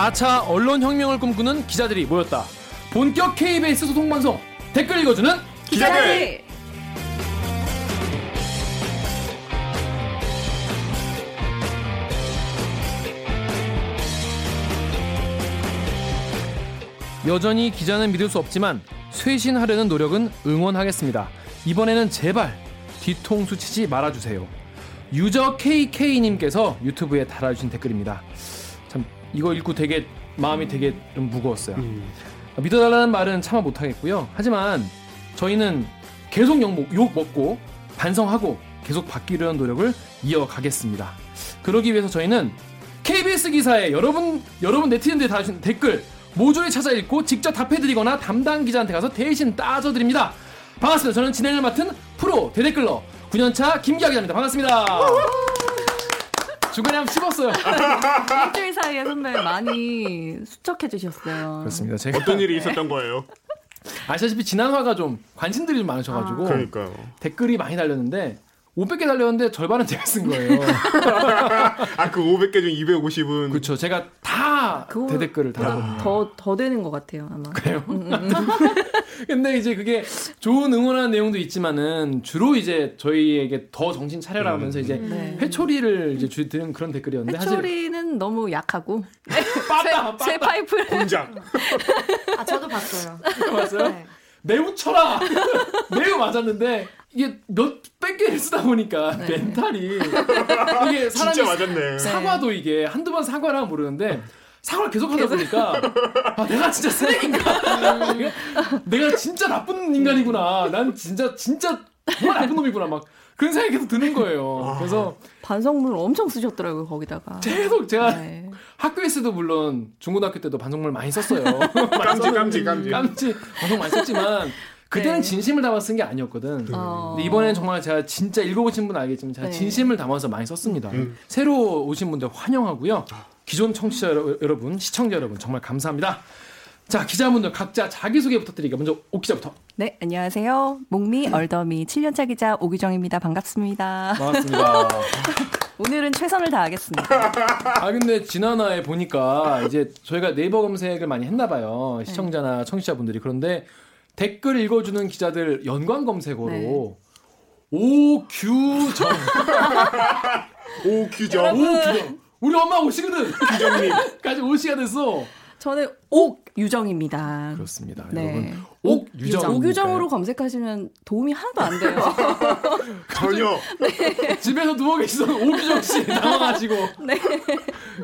4차 언론혁명을 꿈꾸는 기자들이 모였다. 본격 KBS 소통방송 댓글 읽어주는 기자들. 여전히 기자는 믿을 수 없지만 쇄신하려는 노력은 응원하겠습니다. 이번에는 제발 뒤통수 치지 말아주세요. 유저 KK님께서 유튜브에 달아주신 댓글입니다. 참 이거 읽고 되게 마음이 되게 좀 무거웠어요. 믿어달라는 말은 참아 못하겠고요. 하지만 저희는 계속 욕, 먹- 욕 먹고 반성하고 계속 바뀌려는 노력을 이어가겠습니다. 그러기 위해서 저희는 KBS 기사에 여러분 여러분 네티즌들이 달아주신 댓글 모조리 찾아 읽고 직접 답해드리거나 담당 기자한테 가서 대신 따져드립니다. 반갑습니다. 저는 진행을 맡은 프로 대댓글러 9년차 김기아 기자입니다. 반갑습니다. 중간에 한번 씹었어요. 일주일 사이에 선배 많이 수척해 주셨어요. 그렇습니다. 제가 어떤 일이 있었던 거예요? 아시다시피 지난 화가 좀 관심들이 좀 많으셔가지고 그러니까요. 댓글이 많이 달렸는데 500개 달렸는데 절반은 제가 쓴 거예요. 아 그 500개 중 250은 그렇죠. 제가 다 그거- 대댓글을 달았거든요. 더, 더 되는 것 같아요, 아마. 그래요? 근데 이제 그게 좋은 응원하는 내용도 있지만은 주로 이제 저희에게 더 정신 차려라 하면서 이제 네. 회초리를 이제 주 드는 그런 댓글이었는데 해초리는 너무 약하고. 빠다 새 파이프를. 공장. 아 저도 봤어요. 봤어요? 네. 매우 쳐라 매우 맞았는데 이게 몇백 개를 쓰다 보니까 네. 멘탈이 이게 사람이 진짜 맞았네. 사과도 이게 한두 번 사과를 하면 모르는데 사과를 계속 하다 보니까 아, 내가 진짜 쓰레기인가 내가 진짜 나쁜 인간이구나 난 진짜 진짜 정말 나쁜 놈이구나 막 그런 생각이 계속 드는 거예요 그래서 반성문을 엄청 쓰셨더라고요, 거기다가. 계속 제가 네. 학교에서도 물론 중고등학교 때도 반성문을 많이 썼어요 깜지 깜지 깜지. 깜찍 방송 많이 썼지만 그때는 네. 진심을 담아 쓴 게 아니었거든 어. 근데 이번엔 정말 제가 진짜 읽어보신 분 알겠지만 제가 네. 진심을 담아서 많이 썼습니다. 새로 오신 분들 환영하고요. 기존 청취자 여러- 여러분, 시청자 여러분 정말 감사합니다. 자 기자분들 각자 자기소개 부탁드릴게요. 먼저 오 기자부터. 네, 안녕하세요. 목미 얼더미 7년차 기자 오규정입니다. 반갑습니다. 반갑습니다. 오늘은 최선을 다하겠습니다. 아 근데 지난화에 보니까 이제 저희가 네이버 검색을 많이 했나 봐요. 네. 시청자나 청취자분들이 그런데 댓글 읽어주는 기자들 연관 검색어로 네. 오규정 오규정. 오규정 우리 엄마 오시거든. 규정님. 까지 오시가 됐어. 저는 옥유정입니다. 그렇습니다. 네. 여러분 옥유정 오규정으로 검색하시면 도움이 하나도 안 돼요. 전혀. 집에서 누워 계시던 오규정 씨 나와가지고 네.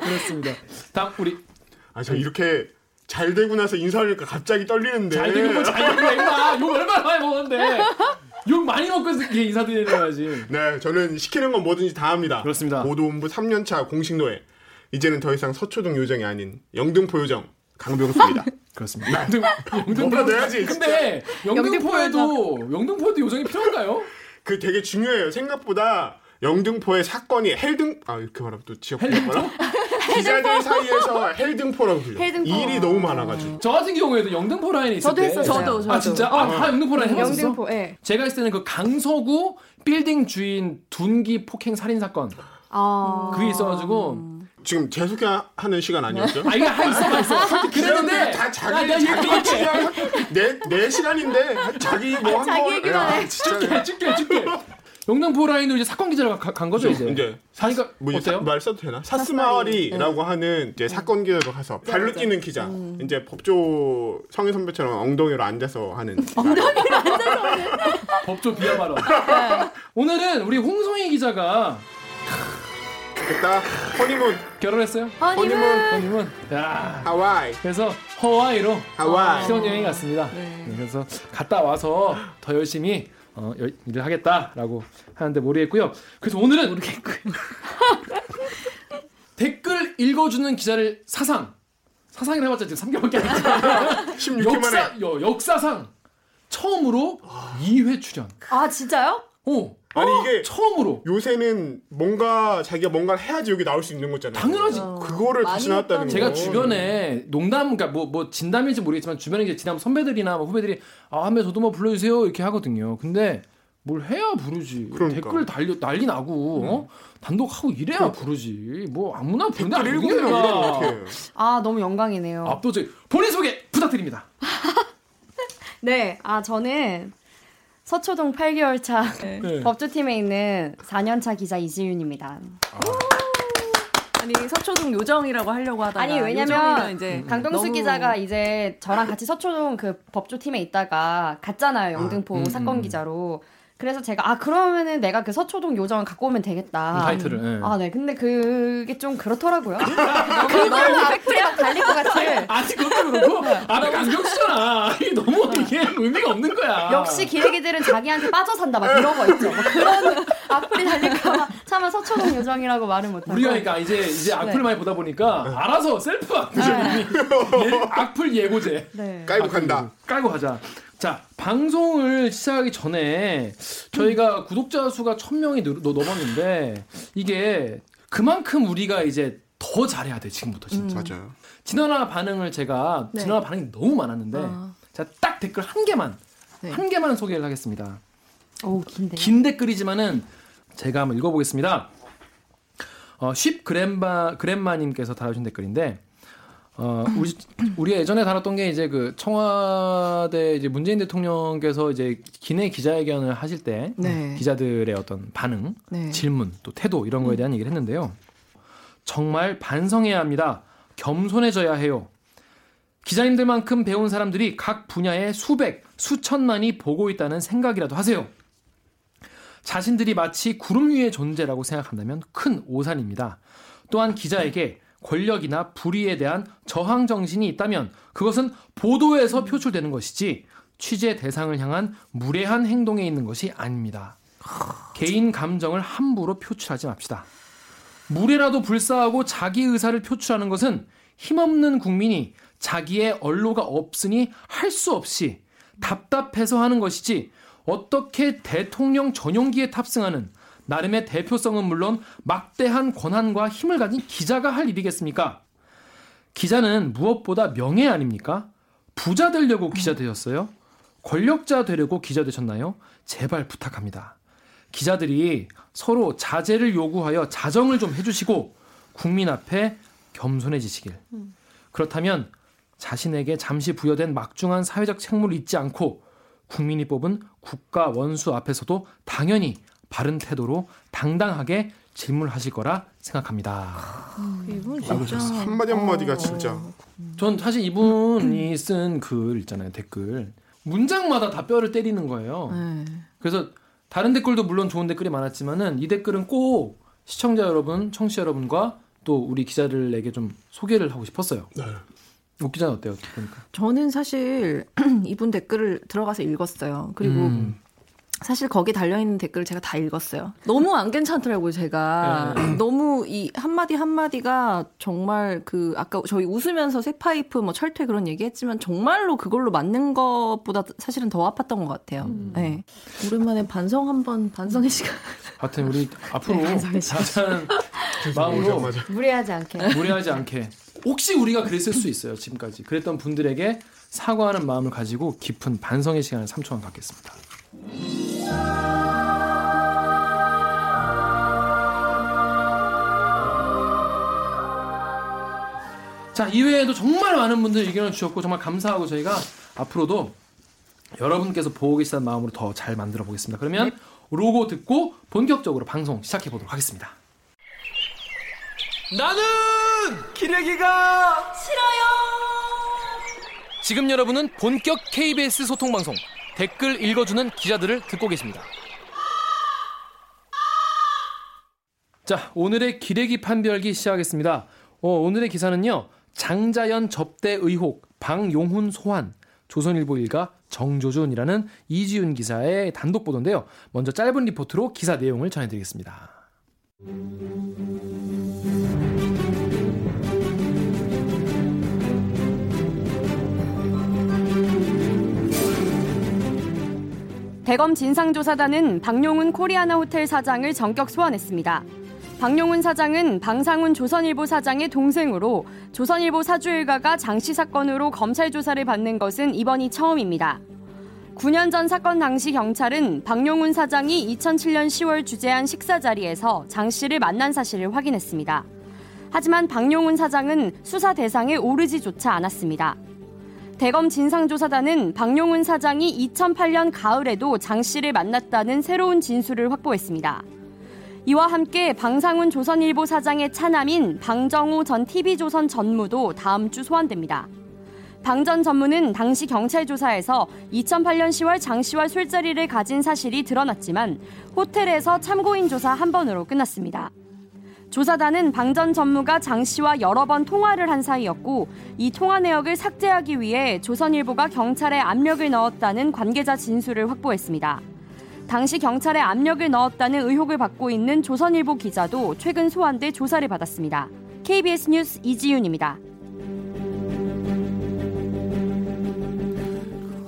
그렇습니다. 다음 우리 아저 이렇게 잘 되고 나서 인사하니까 갑자기 떨리는데. 잘 되고 잘 되고 임마 욕 얼마나 많이 먹었는데 욕 많이 먹고 이렇게 인사드려야지. 네, 저는 시키는 건 뭐든지 다 합니다. 그렇습니다. 모도본부 3년차 공식 노예. 이제는 더 이상 서초동 요정이 아닌 영등포 요정 강병수입니다. 그렇습니다. 영등 영등포 내야지, 근데 영등포에도 영등포에도 요정이 필요한가요? 그 되게 중요해요. 생각보다 영등포의 사건이 헬등 아 이렇게 말하면 또 지역 거라 기자들 사이에서 헬등포라고 불려. 헬등포. 일이 너무 많아가지고. 저 같은 경우에도 영등포 라인에 있을 저도 때 했었어요. 저도, 저도. 아 진짜 아, 다 영등포 라인 해봤었어. 영등포. 예. 제가 있을 때는 그 강서구 빌딩 주인 둔기 폭행 살인 사건 아. 그게 있어가지고 지금 재소개하는 시간 아니었죠? 아 이게 하 있어 있어 그랬는데 다 아, 자기 내가 자기 얘기할게 내, 내 시간인데 자기 뭐한 자기 번. 얘기만 해. 줄게 줄게 줄게 영등포 라인으로 이제 사건 기자가 가- 간 거죠 이제 이제 사니까 뭐 이제 어때요? 사- 말 써도 되나? 사스마을이라고 하는 이제 사건 기자로 가서 발로 뛰는 기자. 이제 법조 성희 선배처럼 엉덩이로 앉아서 하는. 법조 비하 발언 네. 오늘은 우리 홍성희 기자가 됐다. 허니문 결혼했어요 허니문. 허니문 야 하와이. 그래서 허와이로 하와이. 신혼여행 갔습니다 네. 네, 그래서 갔다 와서 더 열심히 어, 열- 일을 하겠다라고 하는데 모르겠고요 그래서 오늘은 우리 댓글 읽어주는 기자를 사상 사상이라 해봤자 지금 3개월밖에 안 16회 역사, 만에. 여, 역사상 처음으로 2회 출연. 아 진짜요? 어, 아니 이게 처음으로. 요새는 뭔가 자기가 뭔가를 해야지 여기 나올 수 있는 거잖아요. 당연하지. 그거를 많이 다시 나왔다는 거. 제가 주변에 농담, 그러니까 뭐, 뭐 진담인지 모르겠지만 주변에 이제 지난 선배들이나 뭐 후배들이 아, 한번 저도 뭐 불러 주세요 이렇게 하거든요. 근데 뭘 해야 부르지. 그러니까. 댓글 달려 난리 나고 어? 단독하고 이래야 부르지. 뭐 아무나 부른다. 아, 너무 영광이네요. 압도적 본인 소개 부탁드립니다. 네, 아, 저는 서초동 8개월 차 네. 법조팀에 있는 4년차 기자 이지윤입니다. 아니 서초동 요정이라고 하려고 하다가 아니, 왜냐면 이제 강병수 너무- 기자가 이제 저랑 같이 서초동 그 법조팀에 있다가 갔잖아요. 영등포 음, 사건 음. 기자로. 그래서 제가 아 그러면은 내가 그 서초동 요정을 갖고 오면 되겠다. 타이틀을. 예. 아, 네. 근데 그게 좀 그렇더라고요. 그걸로 악플이 막 달릴 것 같은. 아직 그것도 그렇고 아나 강경수잖아. 이게 너무 이게 의미가 없는 거야. 역시 기레기들은 자기한테 빠져 산다 막 이런 거 있죠. 뭐 그런 악플이 달릴까봐 차마 서초동 요정이라고 말을 못하고. 우리가 그러니까 이제 이제 악플 네. 많이 보다 보니까 알아서 셀프 악플 예, 악플 예고제 네. 깔고 간다. 깔고 가자. 자 방송을 시작하기 전에 저희가 구독자 수가 천 명이 늘- 넘었는데 이게 그만큼 우리가 이제 더 잘해야 돼 지금부터 진짜. 맞아요. 지난화 반응을 제가 네. 지난화 반응이 너무 많았는데 아. 자딱 댓글 한 개만 네. 한 개만 소개를 하겠습니다. 오 긴데. 긴 댓글이지만은 제가 한번 읽어 보겠습니다. 어, 쉽 그랜마 그랜마님께서 달아주신 댓글인데 어, 우리 우리가 예전에 다뤘던 게 이제 그 청와대 이제 문재인 대통령께서 이제 기내 기자회견을 하실 때 네. 기자들의 어떤 반응, 네. 질문, 또 태도 이런 거에 대한 얘기를 했는데요. 정말 반성해야 합니다. 겸손해져야 해요. 기자님들만큼 배운 사람들이 각 분야에 수백, 수천만이 보고 있다는 생각이라도 하세요. 자신들이 마치 구름 위의 존재라고 생각한다면 큰 오산입니다. 또한 기자에게 권력이나 불의에 대한 저항 정신이 있다면 그것은 보도에서 표출되는 것이지 취재 대상을 향한 무례한 행동에 있는 것이 아닙니다. 개인 감정을 함부로 표출하지 맙시다. 무례라도 불사하고 자기 의사를 표출하는 것은 힘없는 국민이 자기의 언로가 없으니 할 수 없이 답답해서 하는 것이지 어떻게 대통령 전용기에 탑승하는 나름의 대표성은 물론 막대한 권한과 힘을 가진 기자가 할 일이겠습니까? 기자는 무엇보다 명예 아닙니까? 부자 되려고 기자 되셨어요? 권력자 되려고 기자 되셨나요? 제발 부탁합니다. 기자들이 서로 자제를 요구하여 자정을 좀 해주시고 국민 앞에 겸손해지시길. 그렇다면 자신에게 잠시 부여된 막중한 사회적 책무를 잊지 않고 국민이 뽑은 국가 원수 앞에서도 당연히 바른 태도로 당당하게 질문하실 거라 생각합니다. 이분 진짜 한마디 한마디가 진짜. 전 사실 이분이 쓴 글 있잖아요 댓글 문장마다 다 뼈를 때리는 거예요. 네. 그래서 다른 댓글도 물론 좋은 댓글이 많았지만은 이 댓글은 꼭 시청자 여러분, 청취자 여러분과 또 우리 기자들에게 좀 소개를 하고 싶었어요. 네. 옥 기자는 어때요? 보니까. 저는 사실 이분 댓글을 들어가서 읽었어요. 그리고 음. 사실 거기 달려있는 댓글을 제가 다 읽었어요. 너무 안 괜찮더라고요, 제가. 네. 너무 이 한마디 한마디가 정말 그, 아까 저희 웃으면서 색파이프 뭐 철퇴 그런 얘기 했지만 정말로 그걸로 맞는 것보다 사실은 더 아팠던 것 같아요. 네. 오랜만에 반성 한번, 반성의 시간. 하여튼 우리 앞으로 네, 자세한 마음으로 맞아. 무례하지 않게. 무례하지 않게 혹시 우리가 그랬을 수 있어요 지금까지 그랬던 분들에게 사과하는 마음을 가지고 깊은 반성의 시간을 3초간 갖겠습니다. 자 이외에도 정말 많은 분들 의견을 주셨고 정말 감사하고 저희가 앞으로도 여러분께서 보고 계시다는 마음으로 더 잘 만들어 보겠습니다. 그러면 로고 듣고 본격적으로 방송 시작해 보도록 하겠습니다. 나는 기레기가 싫어요. 지금 여러분은 본격 KBS 소통 방송 댓글 읽어주는 기자들을 듣고 계십니다. 자 오늘의 기레기 판별기 시작하겠습니다. 어, 오늘의 기사는요 장자연 접대 의혹 방용훈 소환 조선일보 일가 정조준이라는 이지윤 기자의 단독 보도인데요. 먼저 짧은 리포트로 기사 내용을 전해드리겠습니다. 대검 진상조사단은 박용훈 코리아나 호텔 사장을 전격 소환했습니다. 박용훈 사장은 방상훈 조선일보 사장의 동생으로 조선일보 사주 일가가 장씨 사건으로 검찰 조사를 받는 것은 이번이 처음입니다. 9년 전 사건 당시 경찰은 박용훈 사장이 2007년 10월 주재한 식사 자리에서 장 씨를 만난 사실을 확인했습니다. 하지만 박용훈 사장은 수사 대상에 오르지조차 않았습니다. 대검 진상조사단은 박용훈 사장이 2008년 가을에도 장 씨를 만났다는 새로운 진술을 확보했습니다. 이와 함께 방상훈 조선일보 사장의 차남인 방정우 전 TV조선 전무도 다음 주 소환됩니다. 방 전 전무는 당시 경찰 조사에서 2008년 10월 장 씨와 술자리를 가진 사실이 드러났지만 호텔에서 참고인 조사 한 번으로 끝났습니다. 조사단은 방 전 전무가 장 씨와 여러 번 통화를 한 사이였고 이 통화 내역을 삭제하기 위해 조선일보가 경찰에 압력을 넣었다는 관계자 진술을 확보했습니다. 당시 경찰에 압력을 넣었다는 의혹을 받고 있는 조선일보 기자도 최근 소환돼 조사를 받았습니다. KBS 뉴스 이지윤입니다.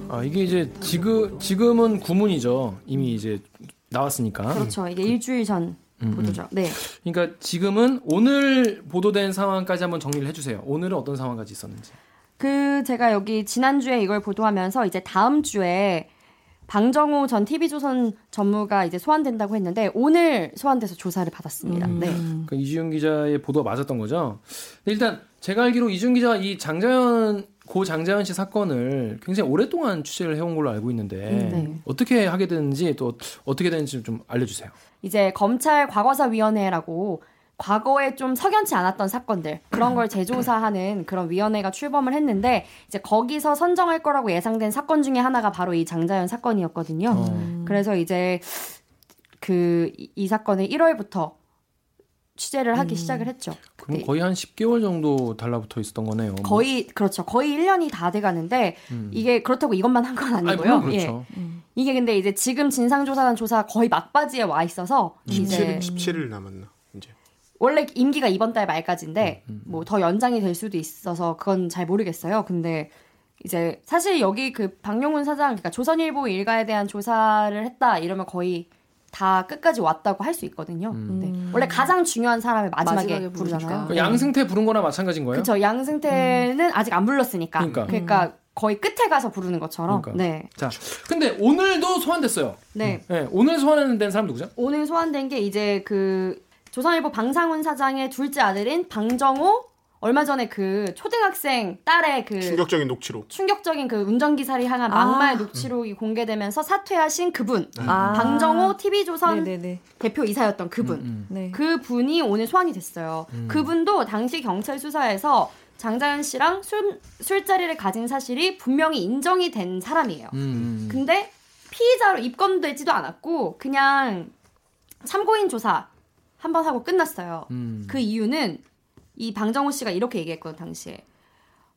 아 이게 이제 지금 지금은 구문이죠. 이미 이제 나왔으니까. 그렇죠. 이게 일주일 전 음, 음. 보도죠. 네. 그러니까 지금은 오늘 보도된 상황까지 한번 정리를 해주세요. 오늘은 어떤 상황까지 있었는지. 그 제가 여기 지난주에 이걸 보도하면서 이제 다음 주에 방정호 전 TV조선 전무가 이제 소환된다고 했는데 오늘 소환돼서 조사를 받았습니다. 음. 네. 그 이지윤 기자의 보도가 맞았던 거죠. 일단 제가 알기로 이지윤 기자 이 장자연 고 장자연 씨 사건을 굉장히 오랫동안 취재를 해온 걸로 알고 있는데 음, 네. 어떻게 하게 됐는지 또 어떻게 되는지 좀 알려주세요. 이제 검찰 과거사위원회라고 과거에 좀 석연치 않았던 사건들 그런 걸 재조사하는 그런 위원회가 출범을 했는데 이제 거기서 선정할 거라고 예상된 사건 중에 하나가 바로 이 장자연 사건이었거든요. 어. 그래서 이제 그 이 사건을 1월부터 취재를 하기 음. 시작을 했죠. 그럼 거의 한 10개월 정도 달라붙어 있었던 거네요. 뭐. 거의 그렇죠. 거의 1년이 다 돼가는데 음. 이게 그렇다고 이것만 한 건 아니고요. 아니, 그렇죠. 예. 음. 이게 근데 이제 지금 진상조사단 조사 거의 막바지에 와 있어서 17일, 17일 남았나 이제. 원래 임기가 이번 달 말까지인데 음, 음, 음. 뭐더 연장이 될 수도 있어서 그건 잘 모르겠어요. 근데 이제 사실 여기 그 박용훈 사장 그러니까 조선일보 일가에 대한 조사를 했다 이러면 거의 다 끝까지 왔다고 할 수 있거든요. 음. 네. 원래 가장 중요한 사람을 마지막에, 마지막에 부르잖아요. 그 양승태 부른 거나 마찬가지인 거예요? 그렇죠. 양승태는 음. 아직 안 불렀으니까. 그러니까, 그러니까 거의 끝에 가서 부르는 것처럼. 그러니까. 네. 자, 근데 오늘도 소환됐어요. 네. 네. 오늘 소환된 사람 누구죠? 오늘 소환된 게 이제 그 조선일보 방상훈 사장의 둘째 아들인 방정호 얼마 전에 그 초등학생 딸의 그 충격적인 녹취록 충격적인 그 운전기사를 향한 막말 아. 녹취록이 공개되면서 사퇴하신 그분 네. 아. 방정호 TV조선 네네네. 대표 이사였던 그분 음, 음. 네. 그 분이 오늘 소환이 됐어요. 음. 그분도 당시 경찰 수사에서 장자연 씨랑 술, 술자리를 가진 사실이 분명히 인정이 된 사람이에요. 음. 음. 근데 피의자로 입건되지도 않았고 그냥 참고인 조사 한 번 하고 끝났어요. 음. 그 이유는 이 방정호 씨가 이렇게 얘기했거든 당시에.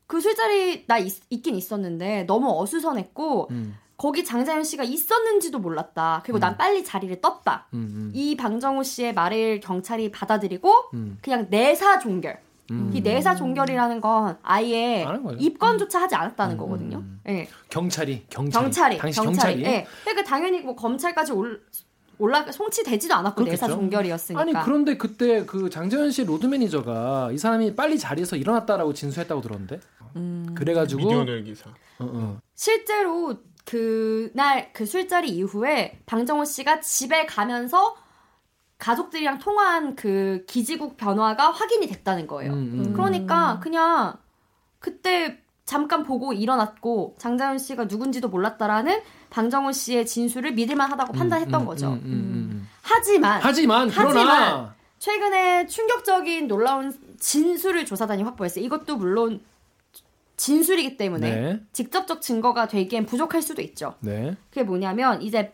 그 술자리 나 있, 긴 있었는데 너무 어수선했고 음. 거기 장자연 씨가 있었는지도 몰랐다. 그리고 음. 난 빨리 자리를 떴다. 음, 음. 이 방정호 씨의 말을 경찰이 받아들이고 음. 그냥 내사 종결. 음. 이 내사 종결이라는 건 아예 입건조차 하지 않았다는 거거든요. 네. 경찰이 경찰이 경찰이 당시 경찰이. 경찰이. 네. 그러니까 당연히 뭐 검찰까지 올 올라 송치되지도 않았고 그렇겠죠. 내사 종결이었으니까. 아니 그런데 그때 그 장자연 씨 로드 매니저가 이 사람이 빨리 자리에서 일어났다라고 진술했다고 들었는데. 음. 그래가지고 미디어오늘 기사. 어, 어. 실제로 그날 그 술자리 이후에 방정오 씨가 집에 가면서 가족들이랑 통화한 그 기지국 변화가 확인이 됐다는 거예요. 음, 음. 그러니까 그냥 그때 잠깐 보고 일어났고 장자연 씨가 누군지도 몰랐다라는 방정훈 씨의 진술을 믿을만하다고 음, 판단했던 음, 거죠. 음, 하지만 하지만 하지만 최근에 충격적인 놀라운 진술을 조사단이 확보했어요. 이것도 물론 진술이기 때문에 네. 직접적 증거가 되기엔 부족할 수도 있죠. 네. 그게 뭐냐면 이제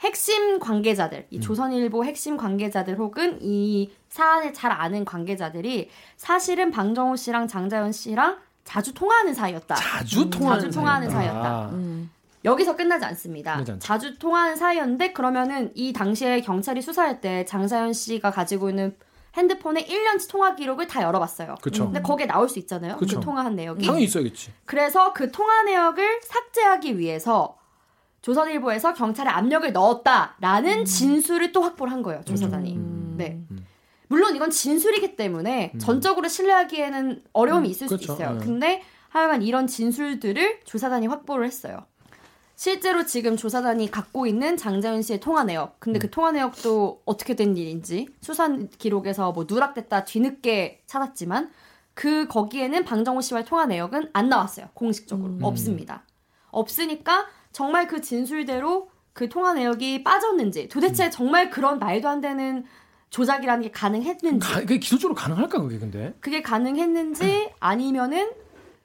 핵심 관계자들, 이 조선일보 핵심 관계자들 혹은 이 사안을 잘 아는 관계자들이 사실은 방정호 씨랑 장자연 씨랑 자주 통화하는 사이였다. 자주 음, 통화하는, 자주 통화하는 사이였다. 음. 여기서 끝나지 않습니다. 자주 통화하는 사이였는데 그러면은 이 당시에 경찰이 수사할 때 장사연 씨가 가지고 있는 핸드폰에 1년치 통화 기록을 다 열어봤어요. 그쵸. 근데 거기에 나올 수 있잖아요. 그쵸. 그 통화한 내역이. 당연히 있어야겠지. 그래서 그 통화 내역을 삭제하기 위해서 조선일보에서 경찰에 압력을 넣었다라는 음. 진술을 또 확보를 한 거예요. 조사단이. 음. 네. 음. 물론 이건 진술이기 때문에 음. 전적으로 신뢰하기에는 어려움이 음, 있을 그렇죠. 수도 있어요. 네. 근데 하여간 이런 진술들을 조사단이 확보를 했어요. 실제로 지금 조사단이 갖고 있는 장자연 씨의 통화 내역. 근데 그 통화 내역도 어떻게 된 일인지 수사 기록에서 뭐 누락됐다 뒤늦게 찾았지만 그 거기에는 방정호 씨와의 통화 내역은 안 나왔어요. 공식적으로 음. 없습니다. 없으니까 정말 그 진술대로 그 통화 내역이 빠졌는지 도대체 정말 그런 말도 안 되는 조작이라는 게 가능했는지 가, 그게 기술적으로 가능할까 그게 근데? 그게 가능했는지 아니면은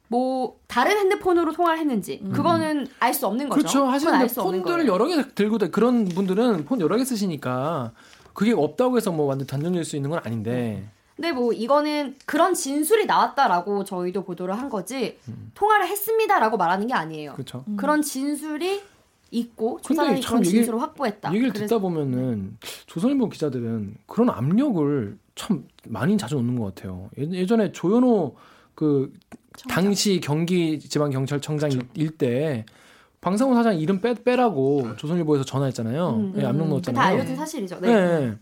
뭐 다른 핸드폰으로 통화를 했는지 그거는 알 수 없는 거죠. 그렇죠. 하시는 폰들을. 여러 개 들고 다 그런 분들은 폰 여러 개 쓰시니까 그게 없다고 해서 뭐 완전 단정질 수 있는 건 아닌데. 근데 뭐 이거는 그런 진술이 나왔다라고 저희도 보도를 한 거지 통화를 했습니다라고 말하는 게 아니에요. 그렇죠. 그런 진술이 있고 참 그런 진술을 확보했다. 얘기를 그래서- 듣다 보면은 조선일보 기자들은 그런 압력을 참 많이 자주 놓는 것 같아요. 예- 예전에 조현호 그 당시 경기 지방 경찰청장 일때 방상호 사장 이름 빼, 빼라고 조선일보에서 전화했잖아요. 음, 예, 압력 다 넣었잖아요. 알려진 사실이죠. 네. 네.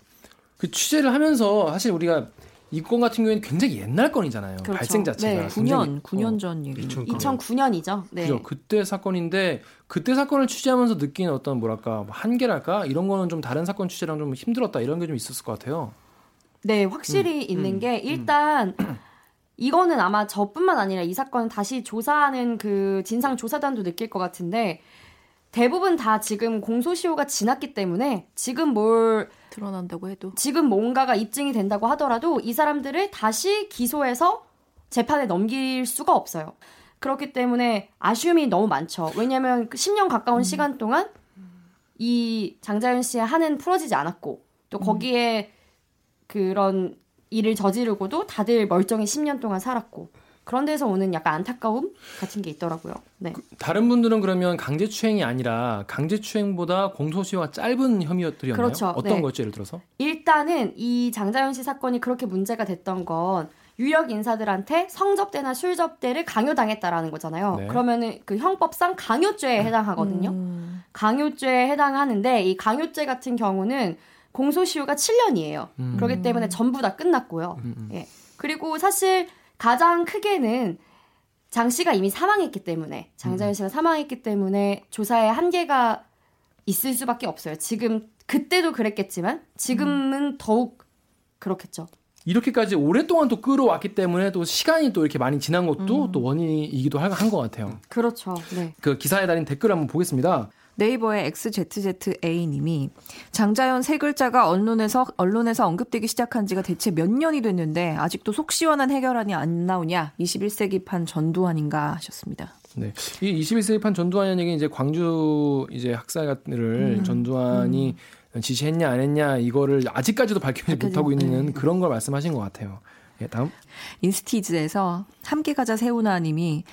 그 취재를 하면서 사실 우리가 이 건 같은 경우에는 굉장히 옛날 건이잖아요. 그렇죠. 발생 자체가. 네. 9년, 9년 어, 전 얘기. 2009년이죠. 네. 그죠. 그때 사건인데 그때 사건을 취재하면서 느낀 어떤 뭐랄까 뭐 한계랄까 이런 거는 좀 다른 사건 취재랑 좀 힘들었다 이런 게 좀 있었을 것 같아요. 네, 확실히 음, 있는 음, 게 일단 이거는 아마 저뿐만 아니라 이 사건을 다시 조사하는 그 진상 조사단도 느낄 것 같은데 대부분 다 지금 공소시효가 지났기 때문에 지금 뭘 드러난다고 해도. 지금 뭔가가 입증이 된다고 하더라도 이 사람들을 다시 기소해서 재판에 넘길 수가 없어요. 그렇기 때문에 아쉬움이 너무 많죠. 왜냐하면 그 10년 가까운 시간 동안 이 장자연 씨의 한은 풀어지지 않았고 또 거기에 그런 일을 저지르고도 다들 멀쩡히 10년 동안 살았고 그런 데서 오는 약간 안타까움 같은 게 있더라고요. 네. 다른 분들은 그러면 강제추행이 아니라 강제추행보다 공소시효가 짧은 혐의들이었나요? 그렇죠. 어떤 네. 거였죠? 예를 들어서? 일단은 이 장자연 씨 사건이 그렇게 문제가 됐던 건 유력 인사들한테 성접대나 술접대를 강요당했다라는 거잖아요. 네. 그러면은 그 형법상 강요죄에 해당하거든요. 음. 강요죄에 해당하는데 이 강요죄 같은 경우는 공소시효가 7년이에요. 음. 그렇기 때문에 전부 다 끝났고요. 음, 음. 예. 그리고 사실 가장 크게는 장 씨가 이미 사망했기 때문에 장자연 씨가 사망했기 때문에 조사에 한계가 있을 수밖에 없어요. 지금 그때도 그랬겠지만 지금은 더욱 그렇겠죠. 이렇게까지 오랫동안 또 끌어왔기 때문에 또 시간이 또 이렇게 많이 지난 것도 또 원인이기도 한 것 같아요. 그렇죠. 네. 그 기사에 달린 댓글 한번 보겠습니다. 네이버의 XZZA님이 장자연 세 글자가 언론에서 언론에서 언급되기 시작한 지가 대체 몇 년이 됐는데 아직도 속 시원한 해결안이 안 나오냐? 21세기판 전두환인가 하셨습니다. 네. 이 21세기판 전두환이라는 얘기는 이제 광주 이제 학살을 전두환이 지시했냐 안 했냐 이거를 아직까지도 밝히지 못하고 있는 네. 그런 걸 말씀하신 것 같아요. 예, 다음. 인스티즈에서 함께 가자 세우나님이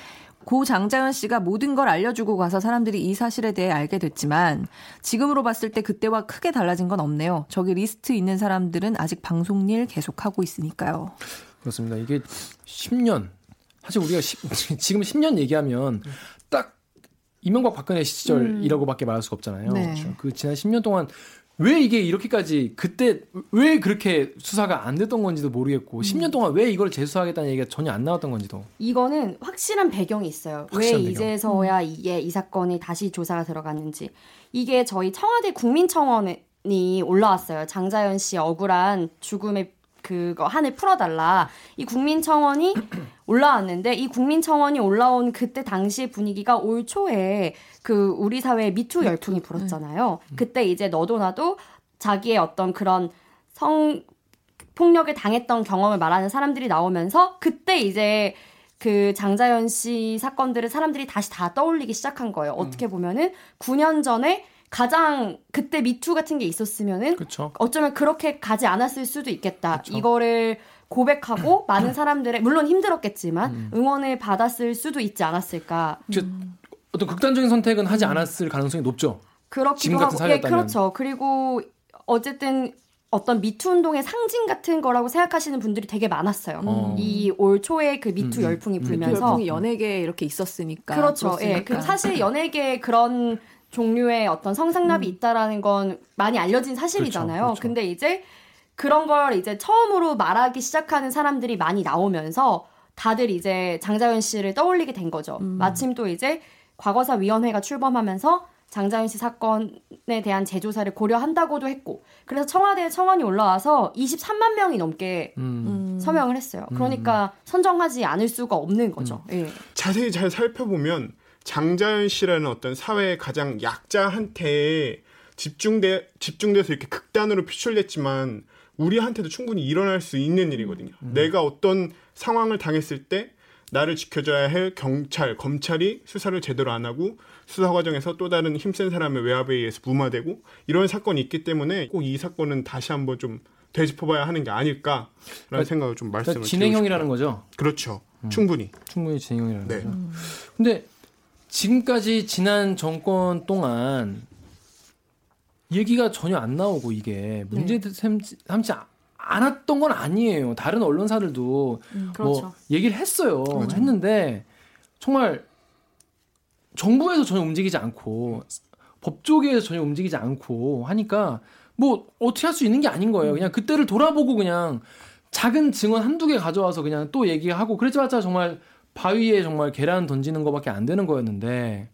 고 장자연 씨가 모든 걸 알려주고 가서 사람들이 이 사실에 대해 알게 됐지만 지금으로 봤을 때 그때와 크게 달라진 건 없네요. 저기 리스트 있는 사람들은 아직 방송 일 계속하고 있으니까요. 그렇습니다. 이게 10년. 사실 우리가 10, 지금 10년 얘기하면 딱 이명박 박근혜 시절이라고밖에 말할 수가 없잖아요. 네. 그렇죠. 그 지난 10년 동안 왜 이게 이렇게까지 그때 왜 그렇게 수사가 안 됐던 건지도 모르겠고 10년 동안 왜 이걸 재수하겠다는 얘기가 전혀 안 나왔던 건지도 이거는 확실한 배경이 있어요. 왜 확실한 배경. 이제서야 이게 이 사건이 다시 조사가 들어갔는지. 이게 저희 청와대 국민청원이 올라왔어요. 장자연 씨 억울한 죽음의 그거 한을 풀어달라. 이 국민청원이 올라왔는데 이 국민청원이 올라온 그때 당시 분위기가 올 초에 그 우리 사회에 미투 열풍이 불었잖아요. 그때 이제 너도 나도 자기의 어떤 그런 성 폭력을 당했던 경험을 말하는 사람들이 나오면서 그때 이제 그 장자연 씨 사건들을 사람들이 다시 다 떠올리기 시작한 거예요. 어떻게 보면은 9년 전에 가장 그때 미투 같은 게 있었으면은 그렇죠. 어쩌면 그렇게 가지 않았을 수도 있겠다. 그쵸. 이거를 고백하고 많은 사람들의 물론 힘들었겠지만 음. 응원을 받았을 수도 있지 않았을까. 그 어떤 극단적인 선택은 하지 않았을 가능성이 높죠. 그렇기도 하고 예. 그렇죠. 그리고 어쨌든 어떤 미투 운동의 상징 같은 거라고 생각하시는 분들이 되게 많았어요. 어. 이올 초에 그 미투 음, 음, 열풍이 음. 불면서 열풍이 연예계에 이렇게 있었으니까. 그렇죠. 예. 그렇으니까. 그 사실 연예계에 그런 종류의 어떤 성상납이 있다라는 건 많이 알려진 사실이잖아요. 그렇죠, 그렇죠. 근데 이제 그런 걸 이제 처음으로 말하기 시작하는 사람들이 많이 나오면서 다들 이제 장자연 씨를 떠올리게 된 거죠. 음. 마침 또 이제 과거사 위원회가 출범하면서 장자연 씨 사건에 대한 재조사를 고려한다고도 했고 그래서 청와대에 청원이 올라와서 23만 명이 넘게 음. 서명을 했어요. 그러니까 선정하지 않을 수가 없는 거죠. 예. 자세히 잘 살펴보면 장자연 씨라는 어떤 사회의 가장 약자한테 집중돼 집중돼서 이렇게 극단으로 표출됐지만 우리한테도 충분히 일어날 수 있는 일이거든요. 내가 어떤 상황을 당했을 때 나를 지켜줘야 할 경찰, 검찰이 수사를 제대로 안 하고 수사 과정에서 또 다른 힘센 사람의 외압에 의해서 무마되고 이런 사건이 있기 때문에 꼭 이 사건은 다시 한번 좀 되짚어봐야 하는 게 아닐까라는 그러니까 생각을 좀 말씀을 그러니까 진행형이라는 거죠. 그렇죠. 충분히. 충분히 진행형이라는 네. 거죠. 근데 지금까지 지난 정권 동안 얘기가 전혀 안 나오고 이게 문제 삼지, 삼지 않았던 건 아니에요. 다른 언론사들도 그렇죠. 뭐 얘기를 했어요. 했는데 정말 정부에서 전혀 움직이지 않고 법조계에서 전혀 움직이지 않고 하니까 뭐 어떻게 할 수 있는 게 아닌 거예요. 그냥 그때를 돌아보고 그냥 작은 증언 한두 개 가져와서 그냥 또 얘기하고 그랬지봤자 정말 바위에 정말 계란 던지는 것밖에 안 되는 거였는데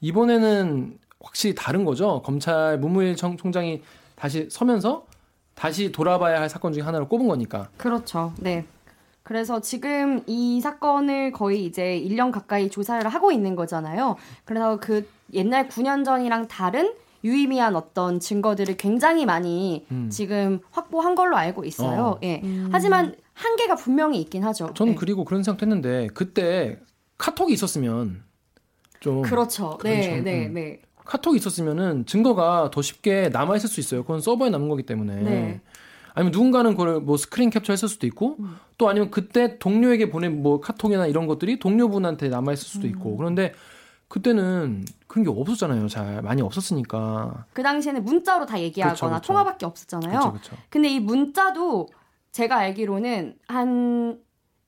이번에는 확실히 다른 거죠. 검찰 문무일 청- 총장이 다시 서면서 다시 돌아봐야 할 사건 중에 하나를 꼽은 거니까. 그렇죠. 네. 그래서 지금 이 사건을 거의 이제 1년 가까이 조사를 하고 있는 거잖아요. 그래서 그 옛날 9년 전이랑 다른 유의미한 어떤 증거들을 굉장히 많이 음. 지금 확보한 걸로 알고 있어요. 어. 예. 하지만 한계가 분명히 있긴 하죠. 저는 예. 그리고 그런 생각도 했는데 그때 카톡이 있었으면 좀 그렇죠. 네. 네, 음. 네. 카톡이 있었으면은 증거가 더 쉽게 남아 있을 수 있어요. 그건 서버에 남는 거기 때문에. 네. 아니면 누군가는 그걸 뭐 스크린 캡처했을 수도 있고 음. 또 아니면 그때 동료에게 보낸 뭐 카톡이나 이런 것들이 동료분한테 남아 있을 수도 음. 있고 그런데 그때는 그런 게 없었잖아요. 잘 많이 없었으니까. 그 당시에는 문자로 다 얘기하거나 그렇죠, 그렇죠. 통화밖에 없었잖아요. 그렇죠, 그렇죠. 근데 이 문자도 제가 알기로는 한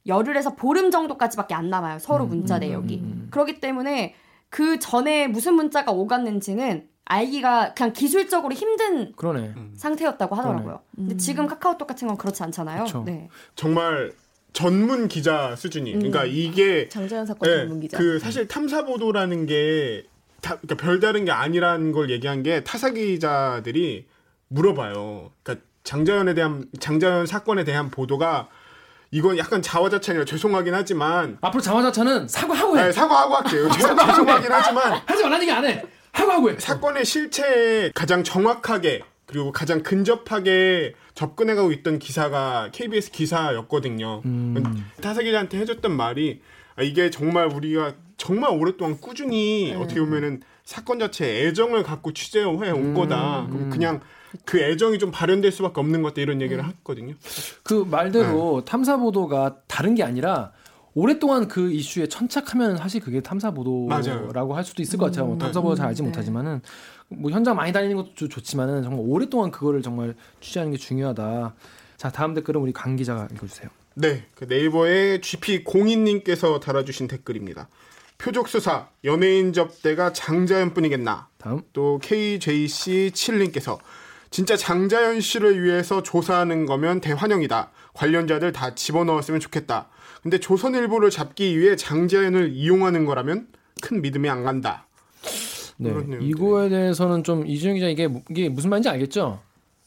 열흘에서 보름 정도까지밖에 안 남아요. 서로 음, 문자 음, 내역이. 음, 음. 그렇기 때문에 그 전에 무슨 문자가 오갔는지는 알기가 그냥 기술적으로 힘든 그러네. 상태였다고 하더라고요. 근데 지금 카카오톡 같은 건 그렇지 않잖아요. 그쵸. 네. 정말 전문 기자 수준이. 그러니까 이게 장자연 사건 예, 전문 기자. 그 사실 탐사 보도라는 게 다, 그러니까 별다른 게 아니라는 걸 얘기한 게 타사 기자들이 물어봐요. 그러니까 장자연에 대한 장자연 사건에 대한 보도가 이건 약간 자화자찬이라 죄송하긴 하지만 앞으로 자화자찬은 사과하고 해. 네, 사과하고 할게요. 제가 죄송하긴 하지만 하지 말라는 얘기 안 해. 하고 하고 해. 사건의 실체에 가장 정확하게 그리고 가장 근접하게 접근해가고 있던 기사가 KBS 기사였거든요. 타사 기자한테 해줬던 말이 아, 이게 정말 우리가 정말 오랫동안 꾸준히 어떻게 보면은 사건 자체에 애정을 갖고 취재해 온 거다. 그럼 그냥 그 애정이 좀 발현될 수밖에 없는 것 같다 이런 얘기를 했거든요. 그 말대로 탐사 보도가 다른 게 아니라 오랫동안 그 이슈에 천착하면 사실 그게 탐사 보도라고 맞아요. 할 수도 있을 것 같아요. 뭐 탐사 보도 잘 알지 못하지만은 뭐 현장 많이 다니는 것도 좋- 좋지만은 정말 오랫동안 그거를 정말 취재하는 게 중요하다. 자 다음 댓글은 우리 강 기자가 읽어주세요. 네, 그 네이버의 GP 공인님께서 달아주신 댓글입니다. 표적 수사 연예인 접대가 장자연뿐이겠나? 다음 또 KJC7님께서 진짜 장자연 씨를 위해서 조사하는 거면 대환영이다. 관련자들 다 집어넣었으면 좋겠다. 근데 조선일보를 잡기 위해 장자연을 이용하는 거라면 큰 믿음이 안 간다. 네. 이거에 대해서는 좀 이준영 기자 이게 무- 이게 무슨 말인지 알겠죠?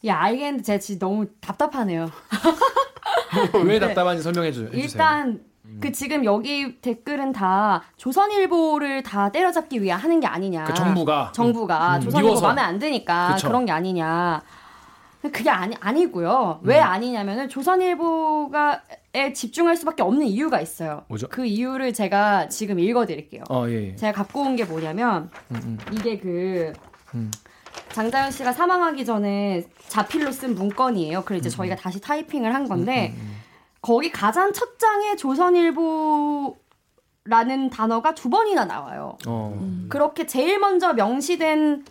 야, 알겠는데 제가 진짜 너무 답답하네요. 왜 답답한지 설명해 주, 해주세요. 일단 그 지금 여기 댓글은 다 조선일보를 다 때려잡기 위해 하는 게 아니냐. 그 정부가 정부가 음, 조선일보 미워서. 마음에 안 드니까 그쵸. 그런 게 아니냐. 그게 아니 아니고요. 왜 음. 아니냐면은 조선일보가에 집중할 수밖에 없는 이유가 있어요. 뭐죠? 그 이유를 제가 지금 읽어드릴게요. 어 예. 예. 제가 갖고 온 게 뭐냐면 음, 음. 이게 그 음. 장자연 씨가 사망하기 전에 자필로 쓴 문건이에요. 그래서 이제 저희가 다시 타이핑을 한 건데 거기 가장 첫 장에 조선일보 라는 단어가 두 번이나 나와요. 어. 그렇게 제일 먼저 명시된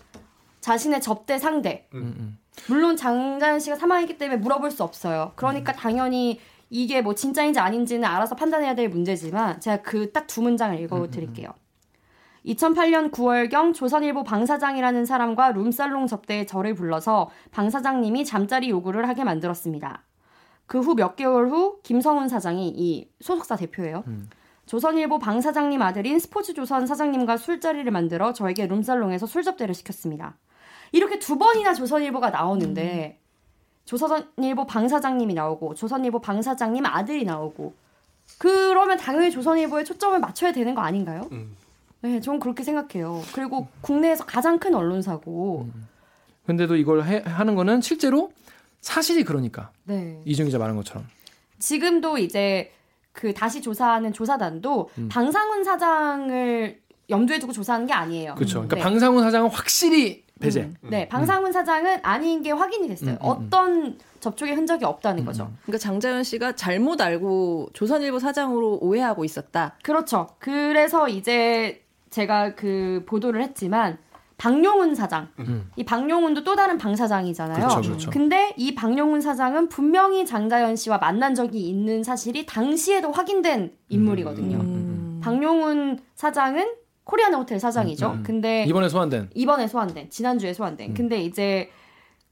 자신의 접대 상대. 음, 음. 물론 장자연 씨가 사망했기 때문에 물어볼 수 없어요. 그러니까 당연히 이게 뭐 진짜인지 아닌지는 알아서 판단해야 될 문제지만 제가 그 딱 두 문장을 읽어 드릴게요. 2008년 9월경 조선일보 방사장이라는 사람과 룸살롱 접대에 저를 불러서 방사장님이 잠자리 요구를 하게 만들었습니다. 그 후 몇 개월 후 김성훈 사장이 이 소속사 대표예요. 조선일보 방 사장님 아들인 스포츠조선 사장님과 술자리를 만들어 저에게 룸살롱에서 술 접대를 시켰습니다. 이렇게 두 번이나 조선일보가 나오는데 조선일보 방 사장님이 나오고 조선일보 방 사장님 아들이 나오고 그러면 당연히 조선일보에 초점을 맞춰야 되는 거 아닌가요? 음. 네, 저는 그렇게 생각해요. 그리고 국내에서 가장 큰 언론사고. 근데도 이걸 해, 하는 거는 실제로 사실이 그러니까 네. 이중 기자 말한 것처럼. 지금도 이제 그 다시 조사하는 조사단도 음. 방상훈 사장을 염두에 두고 조사하는 게 아니에요. 그렇죠. 그러니까 네. 방상훈 사장은 확실히 배제. 음. 네, 방상훈 사장은 아닌 게 확인이 됐어요. 음, 음, 음. 어떤 접촉의 흔적이 없다는 거죠. 그러니까 장자연 씨가 잘못 알고 조선일보 사장으로 오해하고 있었다. 그렇죠. 그래서 이제 제가 그 보도를 했지만 박용훈 사장, 음. 이 박용훈도 또 다른 방 사장이잖아요. 그렇죠, 그렇죠. 근데 이 박용훈 사장은 분명히 장자연 씨와 만난 적이 있는 사실이 당시에도 확인된 인물이거든요. 음. 박용훈 사장은 코리아나 호텔 사장이죠. 음, 음. 근데 이번에 소환된. 이번에 소환된 지난주에 소환된. 음. 근데 이제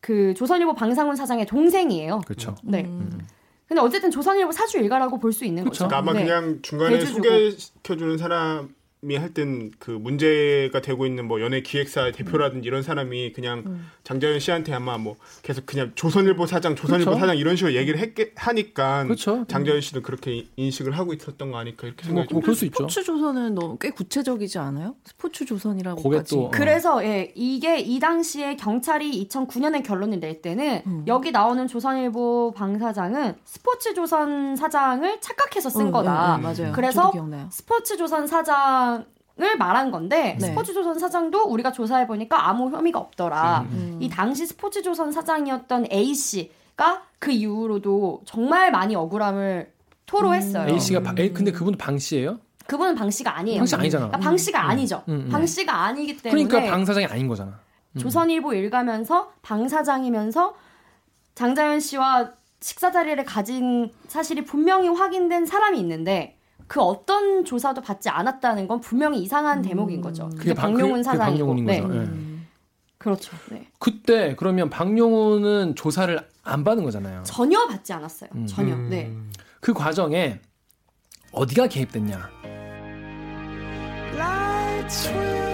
그 조선일보 방상훈 사장의 동생이에요. 그렇죠. 네. 음. 근데 어쨌든 조선일보 사주 일가라고 볼 수 있는 그쵸. 거죠. 그러니까 아마 네. 그냥 중간에. 소개시켜주는 사람 이할땐그 문제가 되고 있는 뭐 연예 기획사 대표라든지 이런 사람이 그냥 음. 장자연 씨한테 아마 뭐 계속 그냥 조선일보 사장, 조선일보 그쵸. 사장 이런 식으로 얘기를 했게, 하니까 그렇죠. 장자연 씨도 그렇게 이- 인식을 하고 있었던 거 아닐까 이렇게 뭐, 생각이 뭐좀 그럴 수 있죠. 스포츠 조선은 너무 꽤 구체적이지 않아요? 스포츠 조선이라고까지. 또- 어. 그래서 예, 이게 이 당시에 경찰이 2009년에 결론을 낼 때는 음. 여기 나오는 조선일보 방 사장은 스포츠 조선 사장을 착각해서 쓴 음, 거다. 음, 음, 맞아요. 그래서 기억나요. 스포츠 조선 사장 을 말한 건데 네. 스포츠조선 사장도 우리가 조사해 보니까 아무 혐의가 없더라. 음. 이 당시 스포츠조선 사장이었던 A 씨가 그 이후로도 정말 많이 억울함을 토로했어요. A 씨가 바- A 근데 그분도 방 씨예요? 그분은 방 씨가 아니에요. 방 씨 아니잖아. 그러니까 방 씨가 아니죠. 음, 음. 방 씨가 아니기 때문에 그러니까 방 사장이 아닌 거잖아. 조선일보 일가면서 방 사장이면서 장자연 씨와 식사 자리를 가진 사실이 분명히 확인된 사람이 있는데 그 어떤 조사도 받지 않았다는 건 분명히 이상한 대목인 거죠. 그게 방- 박용훈 그게 사장이고. 박용훈인 네. 거죠. 예. 음. 그렇죠. 네. 그때 그러면 박용훈은 조사를 안 받은 거잖아요. 전혀 받지 않았어요. 음. 전혀. 음. 네. 그 과정에 어디가 개입됐냐? Lights will